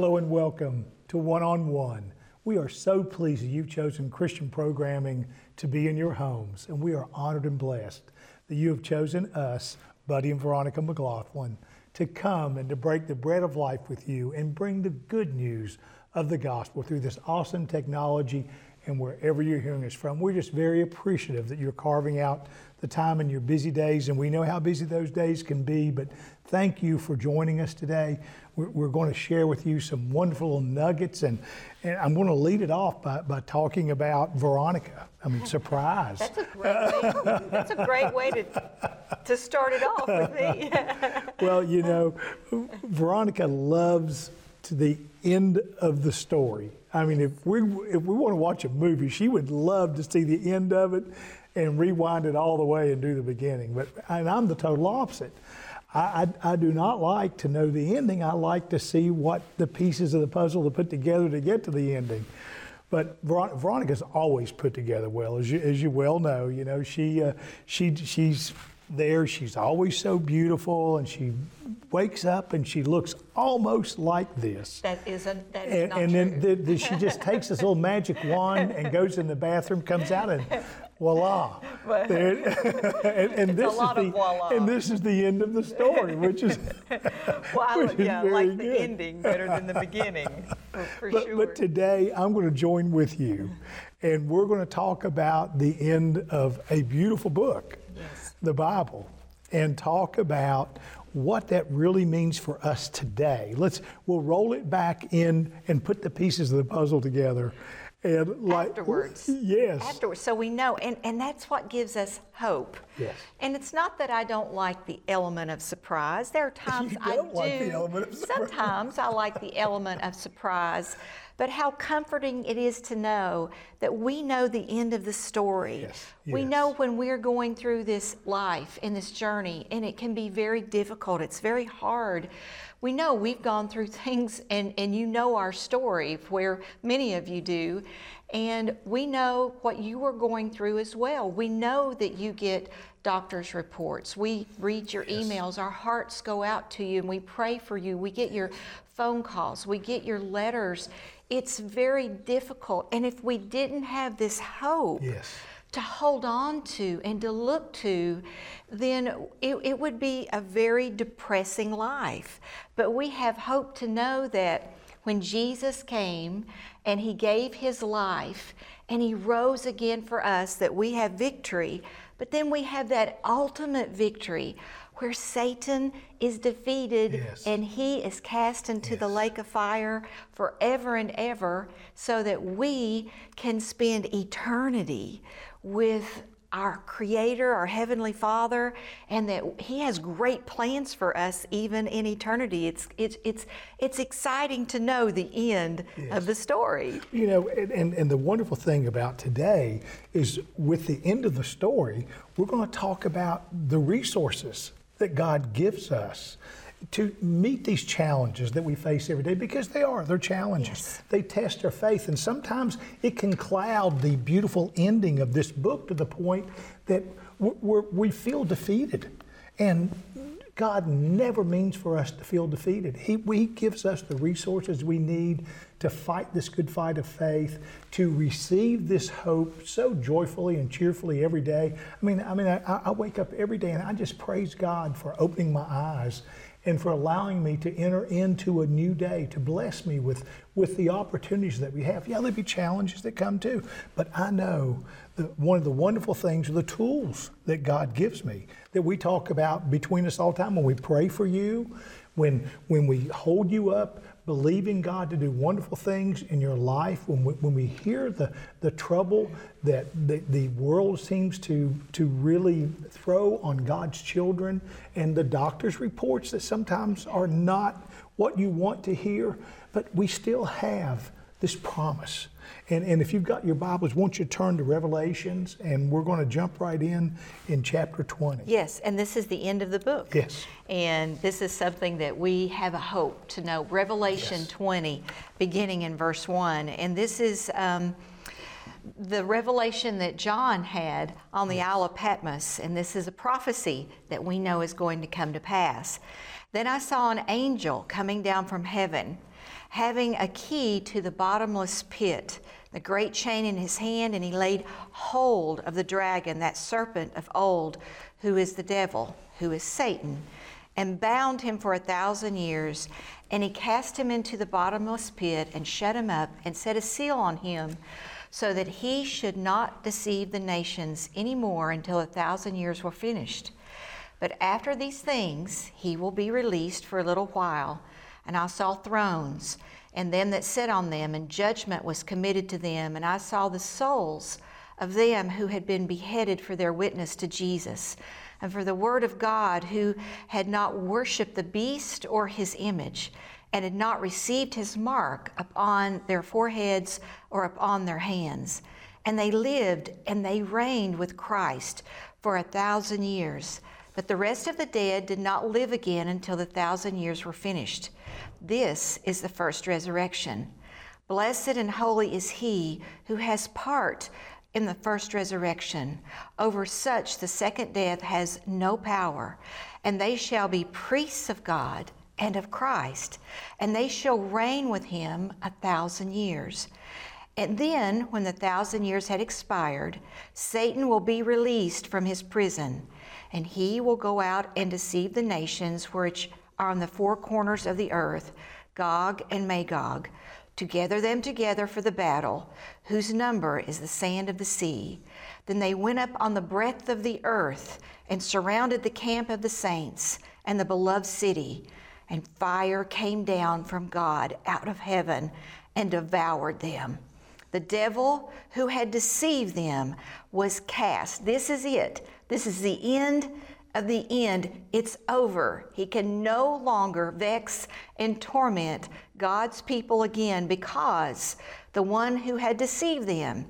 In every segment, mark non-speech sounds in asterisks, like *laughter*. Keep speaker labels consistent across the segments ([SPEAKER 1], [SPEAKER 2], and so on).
[SPEAKER 1] Hello and welcome to One on One. We are so pleased that you've chosen Christian programming to be in your homes, and we are honored and blessed that you have chosen us, Buddy and Veronica McLaughlin, to come and to break the bread of life with you and bring the good news of the gospel through this awesome technology and wherever you're hearing us from. We're just very appreciative that you're carving out the time in your busy days, and we know how busy those days can be, but thank you for joining us today. We're, we're going to share with you some wonderful nuggets, and, and I'm going to lead it off by, by talking about Veronica. I mean, *laughs* surprise.
[SPEAKER 2] That's a great way, that's a great way to, to start it off with me. *laughs*
[SPEAKER 1] well, you know, Veronica loves to the end of the story. I mean, if we if we want to watch a movie, she would love to see the end of it and rewind it all the way and do the beginning. But and I'm the total opposite. I, I, I, do not like to know the ending. I like to see what the pieces of the puzzle to put together to get to the ending. But Veronica's always put together well, as you, as you well know. You know, she uh, she she's there. She's always so beautiful, and she wakes up and she looks almost like this.
[SPEAKER 2] That isn't. That is
[SPEAKER 1] and,
[SPEAKER 2] not
[SPEAKER 1] and
[SPEAKER 2] true.
[SPEAKER 1] then the, the, she just *laughs* takes this little magic wand and goes in the bathroom, comes out, and voila. *laughs* There, *laughs* *laughs* and, and this is the
[SPEAKER 2] voila.
[SPEAKER 1] and this is the end of the story, which is
[SPEAKER 2] well,
[SPEAKER 1] which is
[SPEAKER 2] yeah,
[SPEAKER 1] very
[SPEAKER 2] like the
[SPEAKER 1] good.
[SPEAKER 2] ending better than the beginning, for, for
[SPEAKER 1] But,
[SPEAKER 2] sure.
[SPEAKER 1] but today I'm going to join with you, and we're going to talk about the end of a beautiful book,
[SPEAKER 2] Yes.
[SPEAKER 1] the Bible, and talk about what that really means for us today. Let's we'll roll it back in and put the pieces of the puzzle together, and like
[SPEAKER 2] Afterwards. *laughs*
[SPEAKER 1] yes,
[SPEAKER 2] Afterwards, so we know, and, and that's what gives us hope.
[SPEAKER 1] Yes.
[SPEAKER 2] And it's not that I don't like the element of surprise. There are *laughs* times I
[SPEAKER 1] don't
[SPEAKER 2] do.
[SPEAKER 1] like the element of surprise.
[SPEAKER 2] Sometimes I like the element of surprise, but how comforting it is to know that we know the end of the story.
[SPEAKER 1] Yes,
[SPEAKER 2] We
[SPEAKER 1] yes.
[SPEAKER 2] know when we're going through this life and this journey, and it can be very difficult. It's very hard. We know we've gone through *laughs* things, and, and you know our story, where many of you do, and we know what you are going through as well. We know that you get doctor's reports. We read your emails. Our hearts go out to you, and we pray for you. We get your phone calls. We get your letters. It's very difficult. And if we didn't have this hope,
[SPEAKER 1] yes.
[SPEAKER 2] To hold on to and to look to, then it, it would be a very depressing life. But we have hope to know that when Jesus came and he gave his life and he rose again for us, that we have victory. But then we have that ultimate victory where Satan is defeated
[SPEAKER 1] Yes.
[SPEAKER 2] and he is cast into the lake of fire forever and ever so that we can spend eternity with our creator our heavenly father and that he has great plans for us even in eternity. It's it's it's it's exciting to know the end of the story.
[SPEAKER 1] You know, and, and, and the wonderful thing about today is with the end of the story, we're going to talk about the resources that God gives us to meet these challenges that we face every day because they are, they're challenges.
[SPEAKER 2] Yes.
[SPEAKER 1] They test our faith, and sometimes it can cloud the beautiful ending of this book to the point that we're, we're, feel defeated. And God never means for us to feel defeated. He, he gives us the resources we need to fight this good fight of faith, to receive this hope so joyfully and cheerfully every day. I mean, I mean, I, I wake up every day and I just praise God for opening my eyes and for allowing me to enter into a new day, to bless me with, with the opportunities that we have. Yeah, there'll be challenges that come too, but I know that one of the wonderful things are the tools that God gives me that we talk about between us all the time when we pray for you, when, when we hold you up, believing God to do wonderful things in your life, when we, when we hear the, the trouble that the, the world seems to, to really throw on God's children, and the doctor's reports that sometimes are not what you want to hear, but we still have this promise. And, and if you've got your Bibles, won't you turn to Revelations, and we're going to jump right in in chapter 20.
[SPEAKER 2] yes and this is the end of the book
[SPEAKER 1] Yes.
[SPEAKER 2] And this is something that we have a hope to know. Revelation
[SPEAKER 1] Yes.
[SPEAKER 2] 20, beginning in verse 1. And this is um, the revelation that John had on the Isle of Patmos. And this is a prophecy that we know is going to come to pass. Then I saw an angel coming down from heaven, having a key to the bottomless pit, the great chain in his hand, and he laid hold of the dragon, that serpent of old, who is the devil, who is Satan, and bound him for a thousand years. And he cast him into the bottomless pit and shut him up and set a seal on him so that he should not deceive the nations any more until a thousand years were finished. But after these things, he will be released for a little while. And I saw thrones, and them that sat on them, and judgment was committed to them. And I saw the souls of them who had been beheaded for their witness to Jesus, and for the word of God, who had not worshipped the beast or his image and had not received his mark upon their foreheads or upon their hands. And they lived and they reigned with Christ for a thousand years. But the rest of the dead did not live again until the thousand years were finished. This is the first resurrection. Blessed and holy is he who has part in the first resurrection. Over such the second death has no power, and they shall be priests of God and of Christ, and they shall reign with him a thousand years. And then, when the thousand years had expired, Satan will be released from his prison, and he will go out and deceive the nations which are on the four corners of the earth, Gog and Magog, to gather them together for the battle, whose number is the sand of the sea. Then they went up on the breadth of the earth and surrounded the camp of the saints and the beloved city and fire came down from God out of heaven and devoured them. The devil who had deceived them was cast. This is it. This is the end of the end. It's over. He can no longer vex and torment God's people again because the one who had deceived them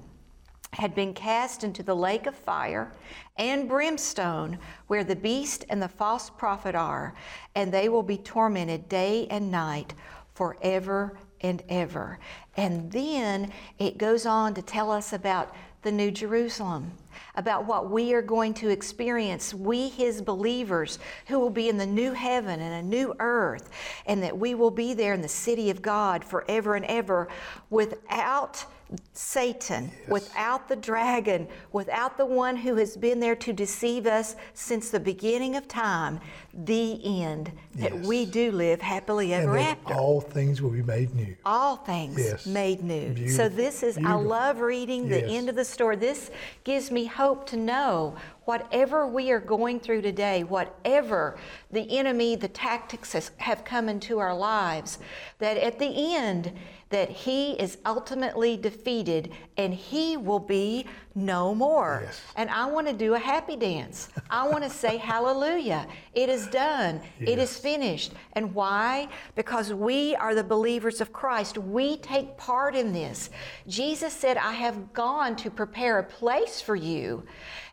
[SPEAKER 2] had been cast into the lake of fire and brimstone, where the beast and the false prophet are, and they will be tormented day and night forever and ever. And then it goes on to tell us about the New Jerusalem, about what we are going to experience, we, His believers, who will be in the new heaven and a new earth, and that we will be there in the city of God forever and ever without Satan, yes. without the dragon, without the one who has been there to deceive us since the beginning of time, the end, that yes. we do live happily ever after.
[SPEAKER 1] All things will be made new.
[SPEAKER 2] All things yes. made new. Beautiful. So, this is, Beautiful. I love reading the end of the story. This gives me hope to know whatever we are going through today, whatever the enemy, the tactics has, have come into our lives, that at the end, that he is ultimately defeated and he will be no more. Yes. And I want to do a happy dance. I want to say *laughs* hallelujah. It is done. Yes. It is finished. And why? Because we are the believers of Christ. We take part in this. Jesus said, I have gone to prepare a place for you.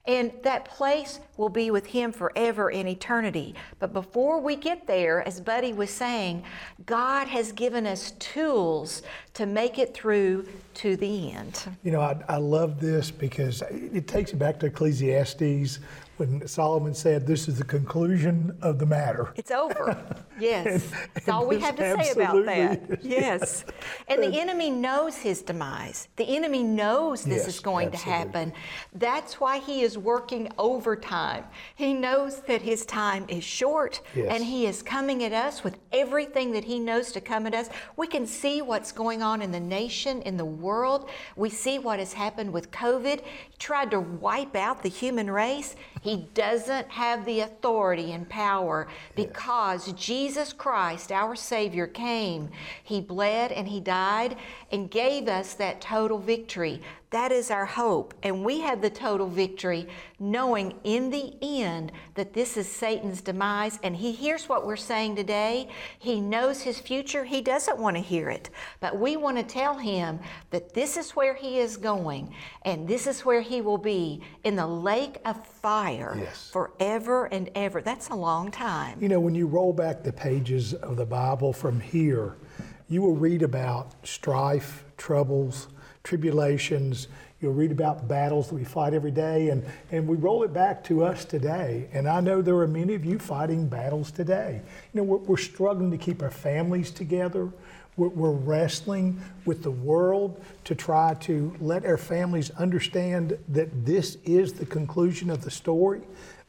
[SPEAKER 2] And that place will be with Him forever in eternity. But before we get there, as Buddy was saying, God has given us tools to make it through to the end.
[SPEAKER 1] You know, I, I love this because it takes you back to Ecclesiastes when Solomon said, This is the conclusion of the matter.
[SPEAKER 2] It's over. *laughs* Yes. and, That's all we have to say about that. Yes. And the *laughs* enemy knows his demise. The enemy knows this yes, is going absolutely. to happen. That's why he is working overtime. He knows that his time is short yes. and he is coming at us with everything that he knows to come at us. We can see what's going on in the nation, in the world. We see what has happened with COVID. He tried to wipe out the human race. He doesn't have the authority and power because Jesus Christ, our Savior, came. He bled and He died and gave us that total victory. That is our hope. And we have the total victory knowing in the end that this is Satan's demise. And he hears what we're saying today. He knows his future. He doesn't want to hear it. But we want to tell him that this is where he is going and this is where he will be in the lake of fire yes. forever and ever. That's a long time.
[SPEAKER 1] You know, when you roll back the pages of the Bible from here, you will read about strife, troubles, tribulations. You'll read about battles that we fight every day, and, and we roll it back to us today. And I know there are many of you fighting battles today. You know, we're, we're struggling to keep our families together. We're, wrestling with the world to try to let our families understand that this is the conclusion of the story,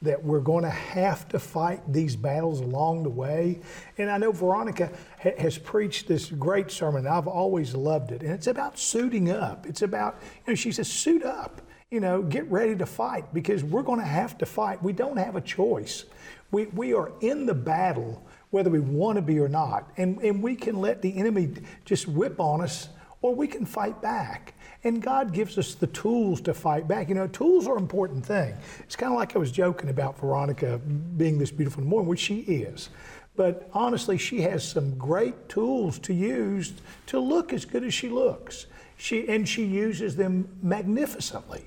[SPEAKER 1] that we're going to have to fight these battles along the way. And I know Veronica ha- has preached this great sermon. I've always loved it. And it's about suiting up. It's about, you know, she says, suit up. You know, get ready to fight because we're going to have to fight. We don't have a choice. We, we are in the battle whether we want to be or not. And, and we can let the enemy just whip on us or we can fight back. And God gives us the tools to fight back. You know, tools are an important thing. It's kind of like I was joking about Veronica being this beautiful woman, which she is. But honestly, she has some great tools to use to look as good as she looks. She, and she uses them magnificently.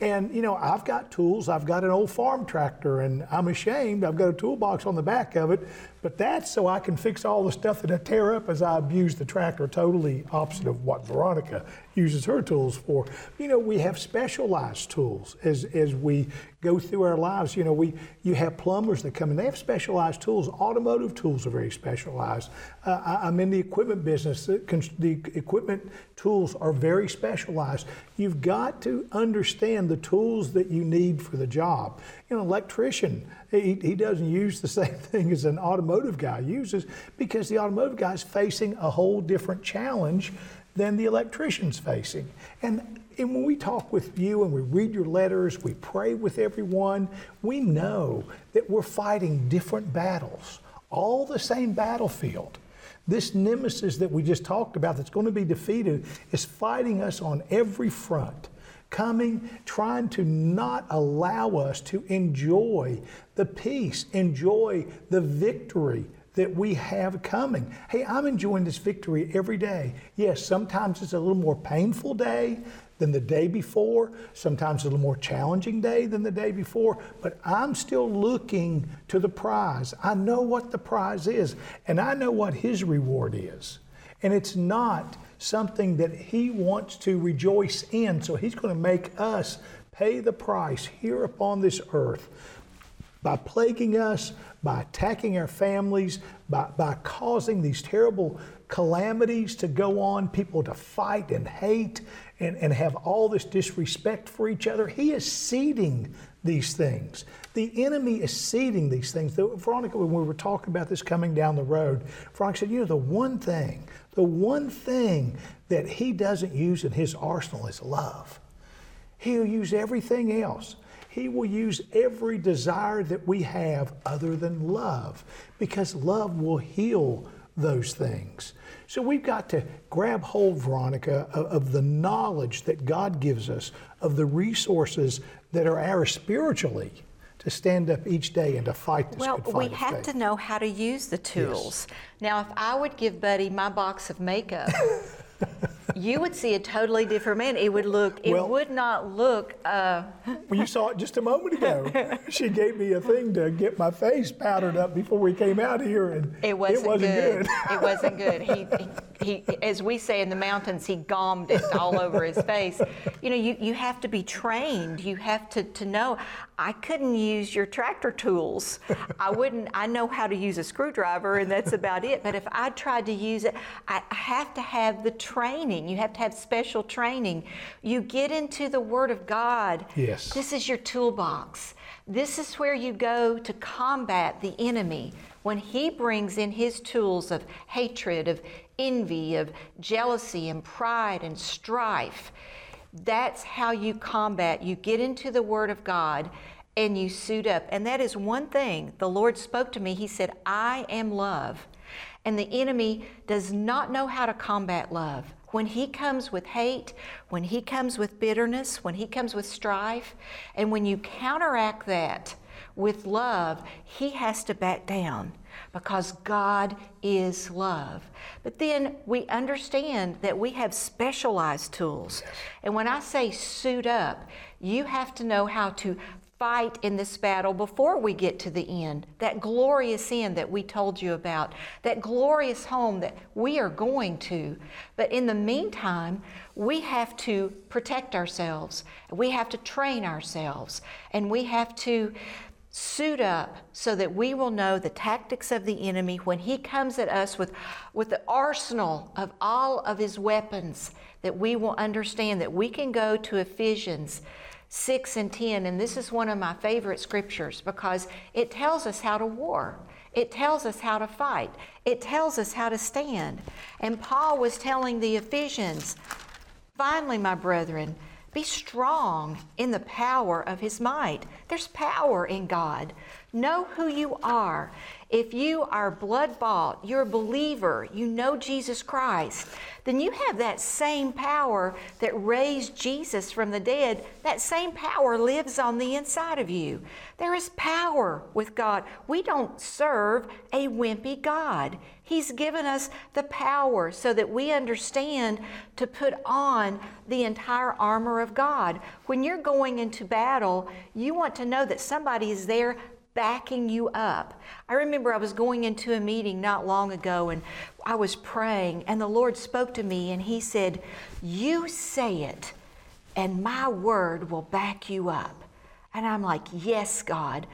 [SPEAKER 1] And you know, I've got tools. I've got an old farm tractor, and I'm ashamed. I've got a toolbox on the back of it, but that's so I can fix all the stuff that I tear up as I abuse the tractor. Totally opposite of what Veronica uses her tools for. You know, we have specialized tools as as we go through our lives. You know, we you have plumbers that come in. They have specialized tools. Automotive tools are very specialized. Uh, I, am in the equipment business. The, equipment tools are very specialized. You've got to understand the tools that you need for the job. You know, electrician, he, he doesn't use the *laughs* same thing as an automotive guy uses because the automotive guy is facing a whole different challenge than the electrician's facing. And, and when we talk with you and we read your letters, we pray with everyone, we know that we're fighting different battles, all the same battlefield. This nemesis that we just talked about that's going to be defeated is fighting us on every front, coming, trying to not allow us to enjoy the peace, enjoy the victory that we have coming. Hey, I'm enjoying this victory every day. Yes, sometimes it's a little more painful day than the day before, sometimes a little more challenging day than the day before, but I'm still looking to the prize. I know what the prize is, and I know what His reward is. And it's not something that He wants to rejoice in, so He's going to make us pay the price here upon this earth by plaguing us, by attacking our families, by, by causing these terrible calamities to go on, people to fight and hate and, and have all this disrespect for each other. He is seeding these things. The enemy is seeding these things. Veronica, when we were talking about this coming down the road, Veronica said, you know, the one thing, the one thing that he doesn't use in his arsenal is love. He'll use everything else. He will use every desire that we have other than love because love will heal those things. So we've got to grab hold, Veronica, of, of, the knowledge that God gives us, of the resources that are ours spiritually to stand up each day and to fight this
[SPEAKER 2] well,
[SPEAKER 1] good fight
[SPEAKER 2] we have
[SPEAKER 1] faith.
[SPEAKER 2] to know how to use the tools. Yes. Now, if I would give Buddy my box of makeup, *laughs* you would see a totally different man. It would look, it well, would not look. Uh...
[SPEAKER 1] well, you saw it just a moment ago. *laughs* she gave me a thing to get my face powdered up before we came out here, and
[SPEAKER 2] it wasn't,
[SPEAKER 1] it wasn't good.
[SPEAKER 2] good. it wasn't good. He, he, he, as we say in the mountains, he gommed it all over his face. You know, you, you have to be trained. You have to, to know. I couldn't use your tractor tools. I wouldn't, I know how to use a screwdriver, and that's about it. But if I tried to use it, I have to have the training. You have to have special training. You get into the Word of God.
[SPEAKER 1] Yes.
[SPEAKER 2] This is your toolbox. This is where you go to combat the enemy when he brings in his tools of hatred, of envy, of jealousy, and pride, and strife. That's how you combat. You get into the Word of God and you suit up. And that is one thing the Lord spoke to me. He said, I am love. And the enemy does not know how to combat love. When he comes with hate, when he comes with bitterness, when he comes with strife, and when you counteract that with love, he has to back down because God is love. But then we understand that we have specialized tools. And when I say suit up, you have to know how to fight in this battle before we get to the end. That glorious end that we told you about, that glorious home that we are going to. But in the meantime, we have to protect ourselves. We have to train ourselves. And we have to suit up so that we will know the tactics of the enemy when he comes at us with, with the arsenal of all of his weapons, that we will understand that we can go to Ephesians 6 and 10, and this is one of my favorite scriptures because it tells us how to war. It tells us how to fight. It tells us how to stand. And Paul was telling the Ephesians, finally, my brethren, be strong in the power of his might. There's power in God. Know who you are. If you are blood bought, you're a believer, you know Jesus Christ, then you have that same power that raised Jesus from the dead. That same power lives on the inside of you. There is power with God. We don't serve a wimpy God. He's given us the power so that we understand to put on the entire armor of God. When you're going into battle, you want to know that somebody is there backing you up. I remember I was going into a meeting not long ago and I was praying, and the Lord spoke to me and He said, You say it, and my word will back you up. And I'm like, Yes, God.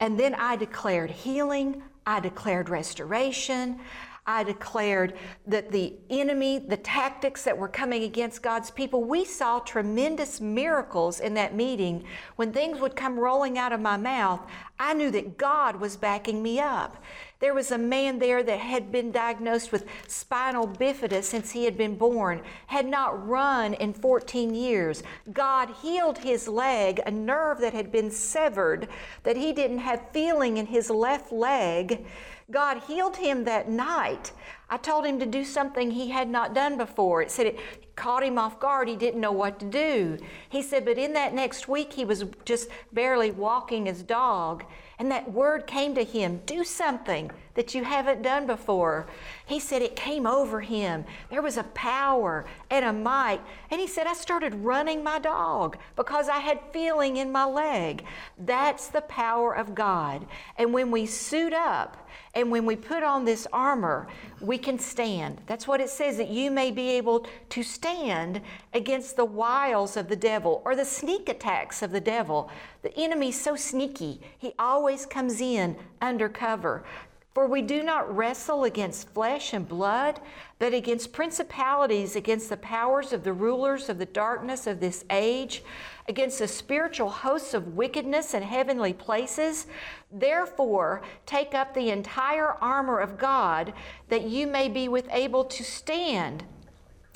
[SPEAKER 2] And then I declared healing, I declared restoration, I declared that the enemy, the tactics that were coming against God's people, we saw tremendous miracles in that meeting. When things would come rolling out of my mouth, I knew that God was backing me up. There was a man there that had been diagnosed with spinal bifida since he had been born, had not run in 14 years. God healed his leg, a nerve that had been severed, that he didn't have feeling in his left leg. God healed him that night. I told him to do something he had not done before. It said it caught him off guard. He didn't know what to do. He said, but in that next week, he was just barely walking his dog. And that word came to him do something that you haven't done before. He said it came over him. There was a power and a might. And he said, I started running my dog because I had feeling in my leg. That's the power of God. And when we suit up, and when we put on this armor, we can stand. That's what it says, that you may be able to stand against the wiles of the devil or the sneak attacks of the devil. The enemy's so sneaky, he always comes in undercover. For we do not wrestle against flesh and blood, but against principalities, against the powers of the rulers of the darkness of this age, against the spiritual hosts of wickedness in heavenly places. Therefore, take up the entire armor of God, that you may be with able to stand.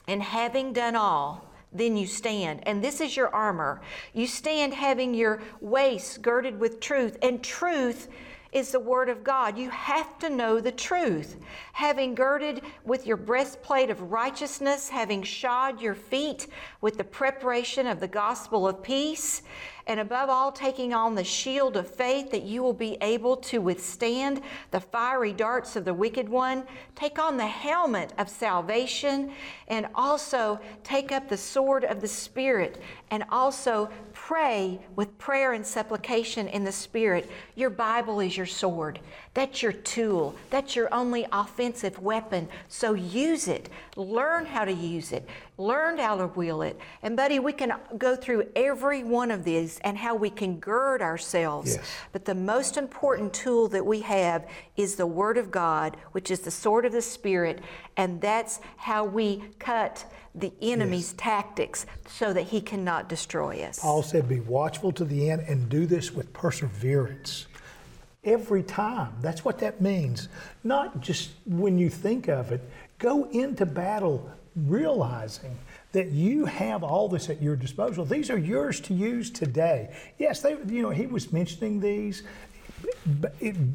[SPEAKER 2] And having done all, then you stand. And this is your armor. You stand having your waist girded with truth, and truth is the Word of God. You have to know the truth. Having girded with your breastplate of righteousness, having shod your feet with the preparation of the gospel of peace, and above all, taking on the shield of faith that you will be able to withstand the fiery darts of the wicked one. Take on the helmet of salvation, and also take up the sword of the Spirit, and also pray with prayer and supplication in the Spirit. Your Bible is your sword. That's your tool. That's your only offensive weapon. So use it. Learn how to use it. Learn how to wield it. And, buddy, we can go through every one of these and how we can gird ourselves.
[SPEAKER 1] Yes.
[SPEAKER 2] But the most important tool that we have is the Word of God, which is the sword of the Spirit. And that's how we cut the enemy's tactics so that he cannot destroy us.
[SPEAKER 1] Paul said, Be watchful to the end and do this with perseverance every time. That's what that means. Not just when you think of it. Go into battle realizing that you have all this at your disposal. These are yours to use today. Yes, they, you know, he was mentioning these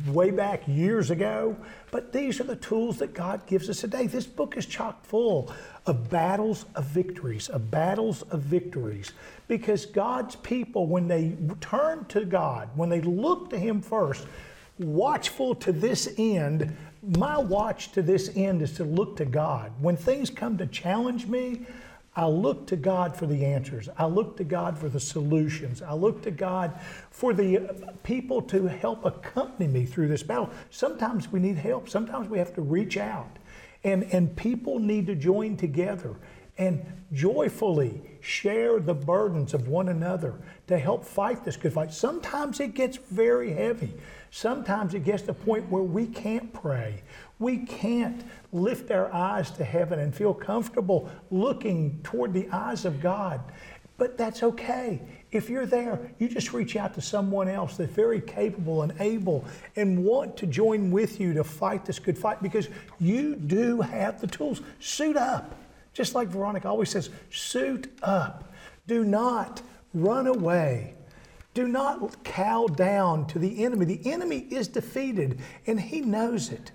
[SPEAKER 1] way back years ago, but these are the tools that God gives us today. This book is chock full of battles of victories, of battles of victories, because God's people, when they turn to God, when they look to Him first, watchful to this end, my watch to this end is to look to God. When things come to challenge me, I look to God for the answers. I look to God for the solutions. I look to God for the people to help accompany me through this battle. Sometimes we need help. Sometimes we have to reach out. And, and people need to join together. and joyfully share the burdens of one another to help fight this good fight. Sometimes it gets very heavy. Sometimes it gets to the point where we can't pray. We can't lift our eyes to heaven and feel comfortable looking toward the eyes of God. But that's okay. If you're there, you just reach out to someone else that's very capable and able and want to join with you to fight this good fight because you do have the tools. Suit up. Just like Veronica always says, suit up. Do not run away. Do not cow down to the enemy. The enemy is defeated and he knows it.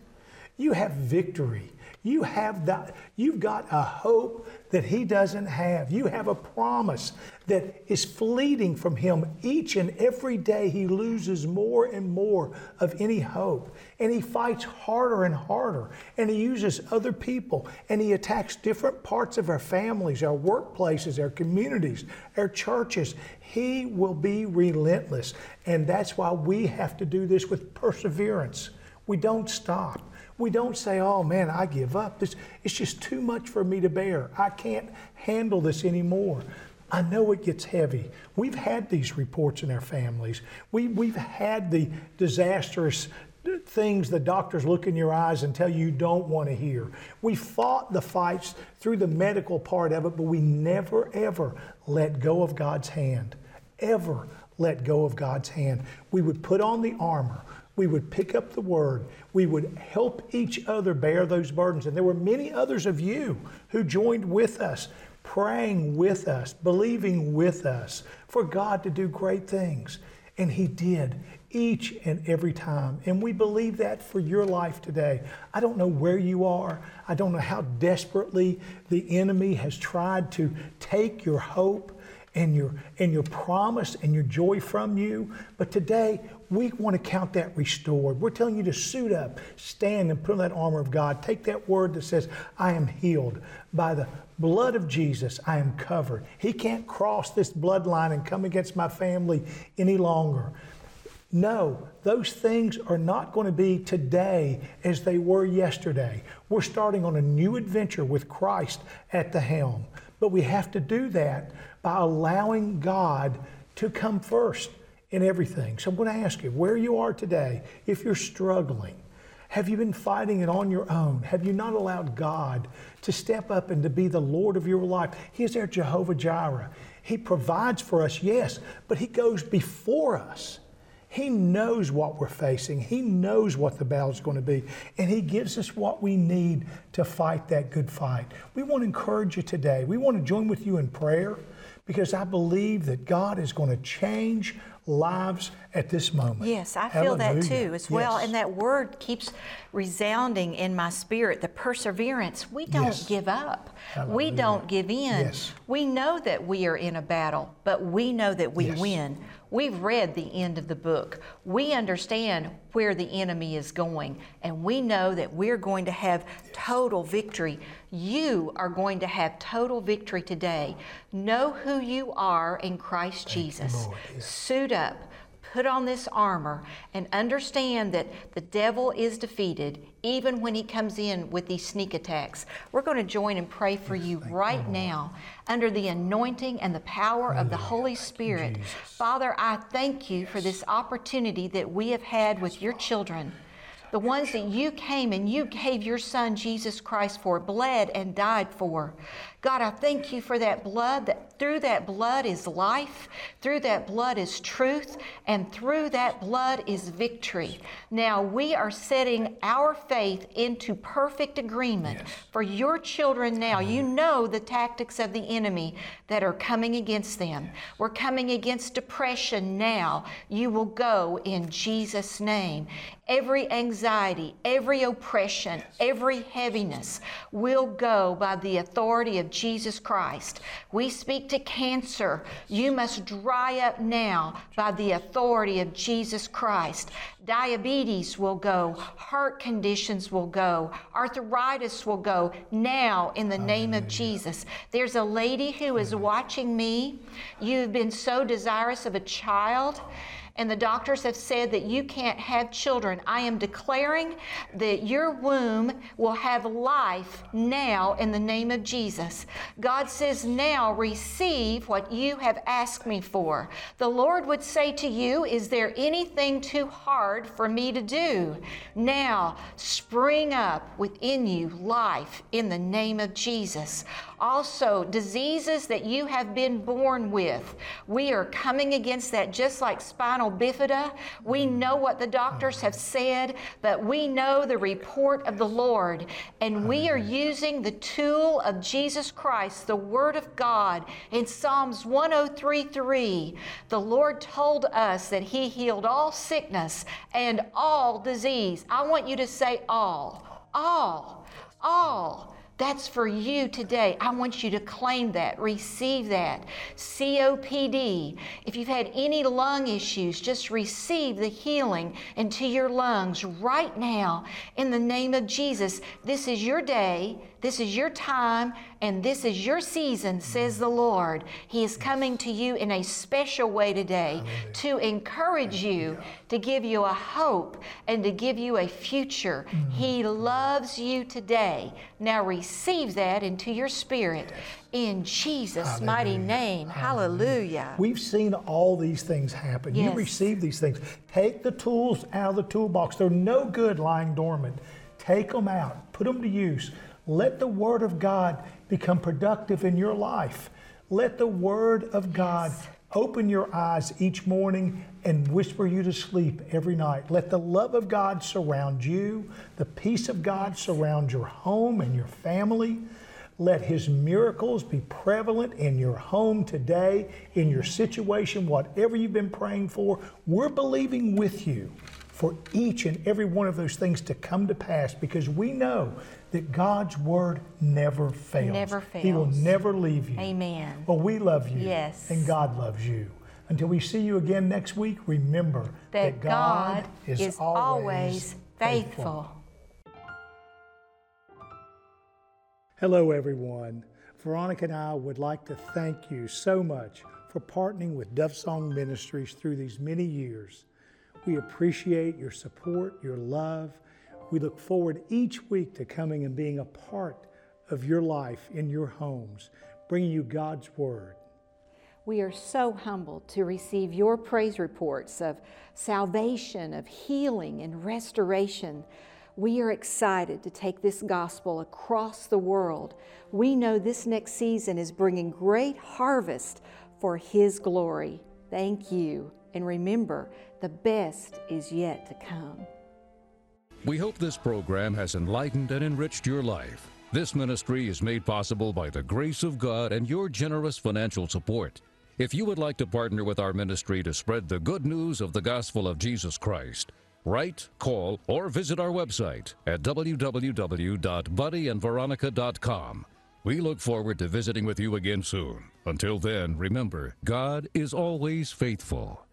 [SPEAKER 1] You have victory. You have that, you've got a hope that he doesn't have. You have a promise that is fleeting from him each and every day. He loses more and more of any hope. And he fights harder and harder. And he uses other people. And he attacks different parts of our families, our workplaces, our communities, our churches. He will be relentless. And that's why we have to do this with perseverance. We don't stop. We don't say, oh man, I give up. This, it's just too much for me to bear. I can't handle this anymore. I know it gets heavy. We've had these reports in our families. We, we've had the disastrous things the doctors look in your eyes and tell you you don't want to hear. We fought the fights through the medical part of it, but we never, ever let go of God's hand. Ever let go of God's hand. We would put on the armor we would pick up the word, we would help each other bear those burdens. And there were many others of you who joined with us, praying with us, believing with us for God to do great things. And He did each and every time. And we believe that for your life today. I don't know where you are. I don't know how desperately the enemy has tried to take your hope and your and your promise and your joy from you. But today we want to count that restored. We're telling you to suit up, stand, and put on that armor of God. Take that word that says, I am healed. By the blood of Jesus, I am covered. He can't cross this bloodline and come against my family any longer. No, those things are not going to be today as they were yesterday. We're starting on a new adventure with Christ at the helm. But we have to do that by allowing God to come first in everything. So I'm going to ask you where you are today, if you're struggling, have you been fighting it on your own? Have you not allowed God to step up and to be the Lord of your life? He is our Jehovah Jireh. He provides for us, yes, but He goes before us. He knows what we're facing. He knows what the battle is going to be. And He gives us what we need to fight that good fight. We want to encourage you today. We want to join with you in prayer because I believe that God is going to change lives at this moment.
[SPEAKER 2] Yes, I feel Hallelujah. that too as well. And that word keeps resounding in my spirit the perseverance. We don't yes. give up, Hallelujah. we don't give in. Yes. We know that we are in a battle, but we know that we win. We've read the end of the book. We understand where the enemy is going, and we know that we're going to have total victory. You are going to have total victory today. Know who you are in Christ Thank Jesus. You, Suit up put on this armor and understand that the devil is defeated even when he comes in with these sneak attacks. We're going to join and pray for you right now under the anointing and the power of the Holy Spirit. Father, I thank you for this opportunity that we have had with your children the ones that you came and you gave your son Jesus Christ for, bled and died for. God, I thank you for that blood, that through that blood is life, through that blood is truth, and through that blood is victory. Now we are setting our faith into perfect agreement yes. for your children now. You know the tactics of the enemy that are coming against them. Yes. We're coming against depression now. You will go in Jesus' name. Every anxiety, every oppression, every heaviness will go by the authority of Jesus Christ. We speak to cancer. You must dry up now by the authority of Jesus Christ. Diabetes will go, heart conditions will go, arthritis will go now in the name of Jesus. There's a lady who is watching me. You've been so desirous of a child and the doctors have said that you can't have children, I am declaring that your womb will have life now in the name of Jesus. God says, Now receive what you have asked me for. The Lord would say to you, Is there anything too hard for me to do? Now spring up within you life in the name of Jesus. Also, diseases that you have been born with, we are coming against that just like spinal bifida. We mm. know what the doctors have said, but we know the report of the Lord. And we are using the tool of Jesus Christ, the Word of God. In Psalms 103:3, the Lord told us that He healed all sickness and all disease. I want you to say all, all, all. That's for you today. I want you to claim that, receive that. COPD. If you've had any lung issues, just receive the healing into your lungs right now in the name of Jesus. This is your day. This is your time and this is your season, says the Lord. He is coming to you in a special way today to encourage you, to give you a hope, and to give you a future. Mm-hmm. He loves you today. Now receive that into your spirit in Jesus' mighty name. Hallelujah.
[SPEAKER 1] We've seen all these things happen. You receive these things. Take the tools out of the toolbox. They're no good lying dormant. Take them out, put them to use. Let the Word of God become productive in your life. Let the Word of God open your eyes each morning and whisper you to sleep every night. Let the love of God surround you, the peace of God surround your home and your family. Let his miracles be prevalent in your home today, in your situation, whatever you've been praying for. We're believing with you for each and every one of those things to come to pass because we know that God's word never fails.
[SPEAKER 2] Never fails.
[SPEAKER 1] He will never leave you.
[SPEAKER 2] Amen.
[SPEAKER 1] Well, we love you.
[SPEAKER 2] Yes.
[SPEAKER 1] And God loves you. Until we see you again next week, remember
[SPEAKER 2] That God is always faithful.
[SPEAKER 1] Hello, everyone. Veronica and I would like to thank you so much for partnering with Dove Song Ministries through these many years. We appreciate your support, your love. We look forward each week to coming and being a part of your life in your homes, bringing you God's Word.
[SPEAKER 3] We are so humbled to receive your praise reports of salvation, of healing, and restoration. We are excited to take this gospel across the world. We know this next season is bringing great harvest for His glory. Thank you. And remember, the best is yet to come.
[SPEAKER 4] We hope this program has enlightened and enriched your life. This ministry is made possible by the grace of God and your generous financial support. If you would like to partner with our ministry to spread the good news of the gospel of Jesus Christ, write, call, or visit our website at www.buddyandveronica.com. We look forward to visiting with you again soon. Until then, remember, God is always faithful.